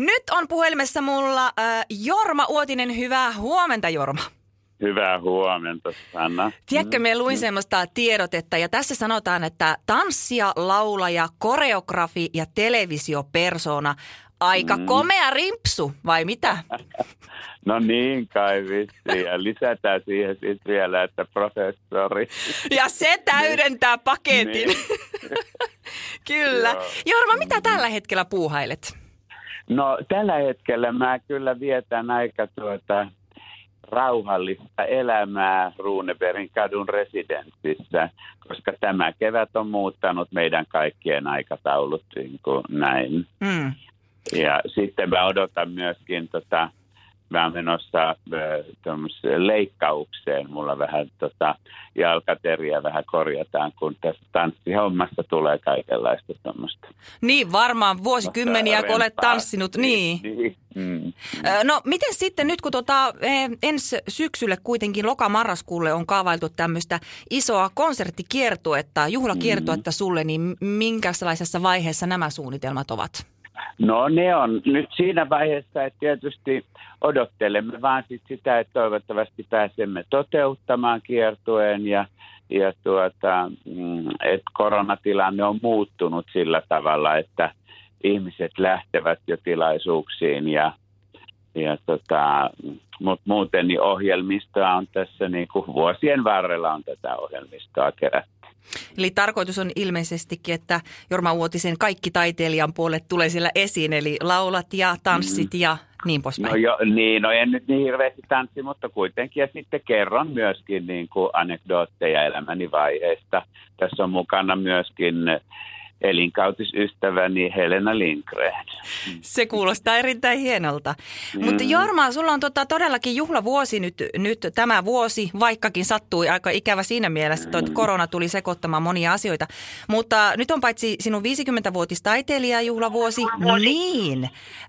Nyt on puhelimessa mulla äh, Jorma Uotinen. Hyvää huomenta, Jorma. Hyvää huomenta, Anna. Tiedätkö, me luin semmoista tiedotetta ja tässä sanotaan, että tanssija, laulaja, koreografi ja televisiopersona. Aika mm. komea rimpsu, vai mitä? No niin kai vissi. Ja lisätään siihen sitten vielä, että professori. Ja se täydentää paketin. Niin. kyllä. Joo. Jorma, mitä tällä hetkellä puuhailet? No tällä hetkellä mä kyllä vietän aika tuota rauhallista elämää Ruuneberin kadun residenssissä, koska tämä kevät on muuttanut meidän kaikkien aikataulut niin kuin näin. Mm. Ja sitten mä odotan myöskin tota, mä oon menossa leikkaukseen. Mulla vähän tota, jalkateriä vähän korjataan, kun tässä tanssihommassa tulee kaikenlaista tämmöistä. Niin, varmaan vuosikymmeniä, kun olet tanssinut. Niin. niin. niin. Mm. No miten sitten nyt, kun tota, e, ensi syksylle kuitenkin lokamarraskuulle on kaavailtu tämmöistä isoa konserttikiertuetta, juhlakiertuetta mm. sulle, niin minkälaisessa vaiheessa nämä suunnitelmat ovat? No ne on nyt siinä vaiheessa, että tietysti odottelemme vaan sit sitä, että toivottavasti pääsemme toteuttamaan kiertueen ja, ja tuota, mm, että koronatilanne on muuttunut sillä tavalla, että ihmiset lähtevät jo tilaisuuksiin ja, ja tota, mutta muuten niin ohjelmistoa on tässä niin kuin vuosien varrella on tätä ohjelmistoa kerätty. Eli tarkoitus on ilmeisestikin, että Jorma Uotisen kaikki taiteilijan puolet tulee siellä esiin, eli laulat ja tanssit ja niin poispäin. No, jo, niin, no en nyt niin hirveästi tanssi, mutta kuitenkin. Ja sitten kerron myöskin niin kuin anekdootteja elämäni vaiheesta. Tässä on mukana myöskin elinkautisystäväni Helena Lindgren. Se kuulostaa erittäin hienolta. Mm. Mutta Jorma, sulla on tota todellakin juhlavuosi nyt, nyt tämä vuosi, vaikkakin sattui aika ikävä siinä mielessä, että korona tuli sekoittamaan monia asioita. Mutta nyt on paitsi sinun 50-vuotis taiteilijajuhlavuosi, niin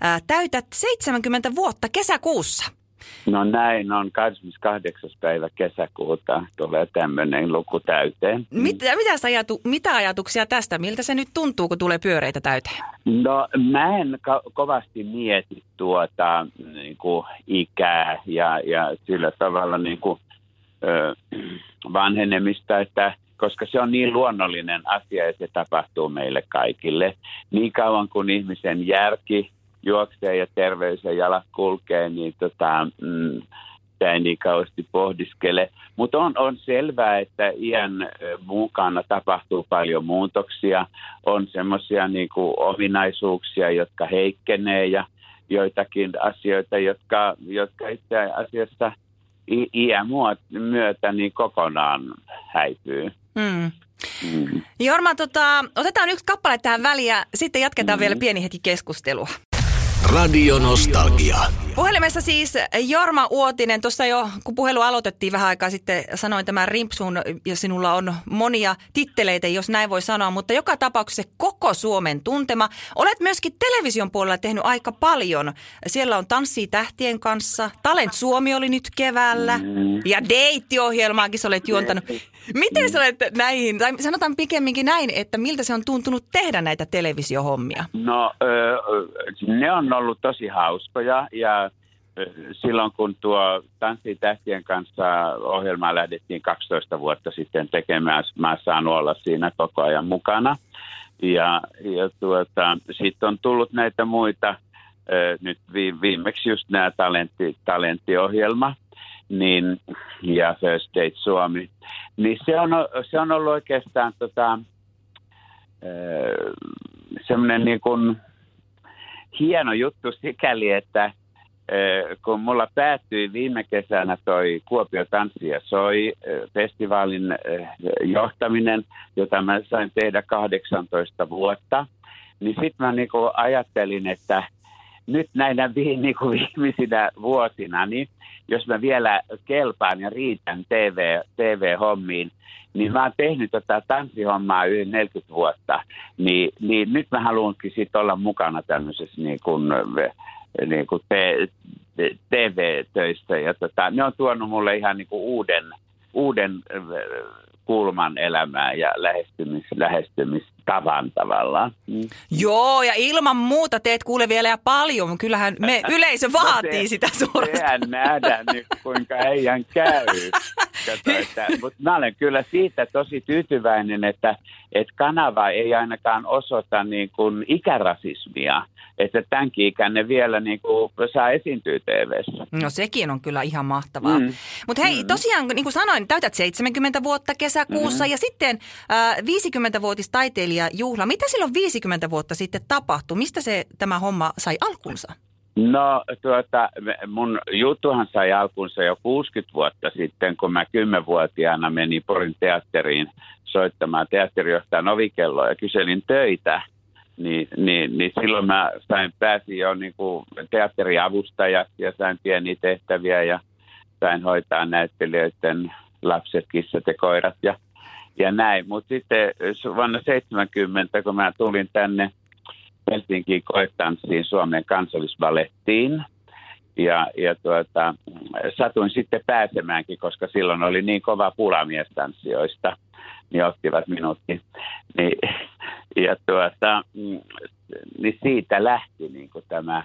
äh, täytät 70 vuotta kesäkuussa. No näin on, 28. päivä kesäkuuta tulee tämmöinen luku täyteen. Mitä, mitä, ajatu, mitä ajatuksia tästä? Miltä se nyt tuntuu, kun tulee pyöreitä täyteen? No mä en ko- kovasti mieti tuota niin kuin ikää ja, ja sillä tavalla niin kuin, ö, vanhenemista, että koska se on niin luonnollinen asia ja se tapahtuu meille kaikille. Niin kauan kuin ihmisen järki juoksee ja terveys ja jalat kulkee, niin tota, mm, tämä ei niin kauheasti pohdiskele. Mutta on, on selvää, että iän mukana tapahtuu paljon muutoksia. On semmoisia niin ominaisuuksia, jotka heikkenee ja joitakin asioita, jotka, jotka itse asiassa iän myötä niin kokonaan häipyy. Mm. Mm. Jorma, tota, otetaan yksi kappale tähän väliin ja sitten jatketaan mm. vielä pieni hetki keskustelua. Radio Nostalgia. Puhelimessa siis Jorma Uotinen. Tuossa jo, kun puhelu aloitettiin vähän aikaa sitten, sanoin tämän rimpsun ja sinulla on monia titteleitä, jos näin voi sanoa, mutta joka tapauksessa koko Suomen tuntema. Olet myöskin television puolella tehnyt aika paljon. Siellä on Tanssii tähtien kanssa, Talent Suomi oli nyt keväällä ja Deitti-ohjelmaakin olet juontanut. Miten sä olet näihin, tai sanotaan pikemminkin näin, että miltä se on tuntunut tehdä näitä televisiohommia? No, ne on ollut tosi hauskoja ja silloin kun tuo Tanssii tähtien kanssa ohjelmaa lähdettiin 12 vuotta sitten tekemään, mä saan olla siinä koko ajan mukana. Ja, ja tuota, sitten on tullut näitä muita, nyt viimeksi just nämä talentti, talenttiohjelma, niin, ja First Date Suomi, niin se on, se on ollut oikeastaan tota, semmoinen niin kuin hieno juttu sikäli, että kun mulla päättyi viime kesänä toi Kuopio Tanssi ja Soi festivaalin johtaminen, jota mä sain tehdä 18 vuotta, niin sitten mä niinku ajattelin, että nyt näinä vi, niinku viimeisinä vuosina, niin jos mä vielä kelpaan ja riitän TV, TV-hommiin, niin mä oon tehnyt tätä tanssihommaa yli 40 vuotta, niin, niin nyt mä haluankin sitten olla mukana tämmöisessä niin kuin, niin kuin te, TV-töissä. Ja tota, ne on tuonut mulle ihan niin kuin uuden, uuden kulman elämää ja lähestymis, lähestymistapoja tavan tavallaan. Mm. Joo, ja ilman muuta teet kuule vielä ja paljon. Kyllähän me yleisö no vaatii no se, sitä suorastaan. Sehän nähdään nyt, kuinka heidän käy. Mutta mä olen kyllä siitä tosi tyytyväinen, että, että kanava ei ainakaan osoita niin kuin ikärasismia että tämänkin ikäinen vielä niin kuin saa esiintyä tv No sekin on kyllä ihan mahtavaa. Mm. Mutta hei, mm. tosiaan niin kuin sanoin, täytät 70 vuotta kesäkuussa mm. ja sitten äh, 50-vuotis taiteilijajuhla. Mitä silloin 50 vuotta sitten tapahtui? Mistä se tämä homma sai alkunsa? No tuota, mun juttuhan sai alkunsa jo 60 vuotta sitten, kun mä 10-vuotiaana menin Porin teatteriin soittamaan teatterijohtajan ovikelloa ja kyselin töitä – niin, niin, niin silloin mä sain, pääsin jo niin kuin teatteriavustajaksi ja sain pieniä tehtäviä ja sain hoitaa näyttelijöiden lapset, kissat ja koirat ja, ja näin. Mutta sitten vuonna 70, kun mä tulin tänne Helsinkiin koetanssiin Suomen kansallisvalettiin, ja, ja tuota, satuin sitten pääsemäänkin, koska silloin oli niin kova pula miestanssijoista, niin ottivat minutkin. Niin, ja tuota, niin siitä lähti niin kuin tämä,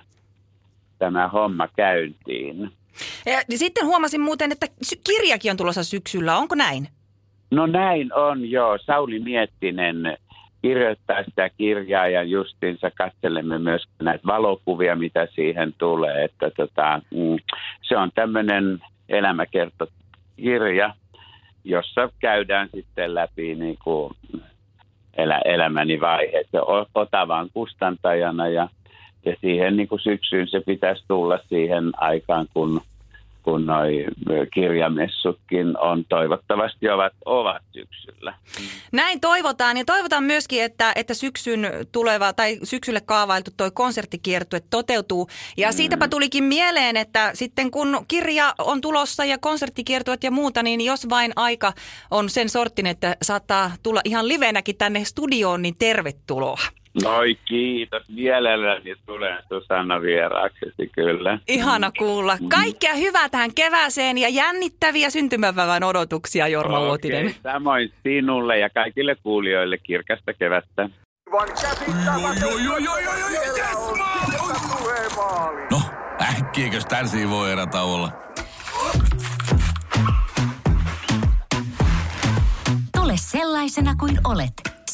tämä homma käyntiin. Ja, sitten huomasin muuten, että kirjakin on tulossa syksyllä. Onko näin? No näin on, joo. Sauli Miettinen kirjoittaa sitä kirjaa ja justiinsa katselemme myös näitä valokuvia, mitä siihen tulee. Että tota, mm, se on tämmöinen elämäkertokirja, jossa käydään sitten läpi niin kuin elä, elämäni vaiheet. Otavan kustantajana ja, ja siihen niin kuin syksyyn se pitäisi tulla siihen aikaan, kun – kun noi kirjamessutkin on toivottavasti ovat, ovat syksyllä. Näin toivotaan ja toivotaan myöskin, että, että syksyn tuleva tai syksylle kaavailtu toi konserttikiertue toteutuu. Ja mm. siitäpä tulikin mieleen, että sitten kun kirja on tulossa ja konserttikiertuet ja muuta, niin jos vain aika on sen sortin, että saattaa tulla ihan livenäkin tänne studioon, niin tervetuloa. Noi kiitos. Mielelläni tulen Susanna vieraaksesi kyllä. Ihana kuulla. Mm. Kaikkea hyvää tähän kevääseen ja jännittäviä syntymäpäivän odotuksia Jorma okay. Uotinen. Samoin sinulle ja kaikille kuulijoille kirkasta kevättä. No, äkkiäkös tän voi erätä olla? Tule sellaisena kuin olet,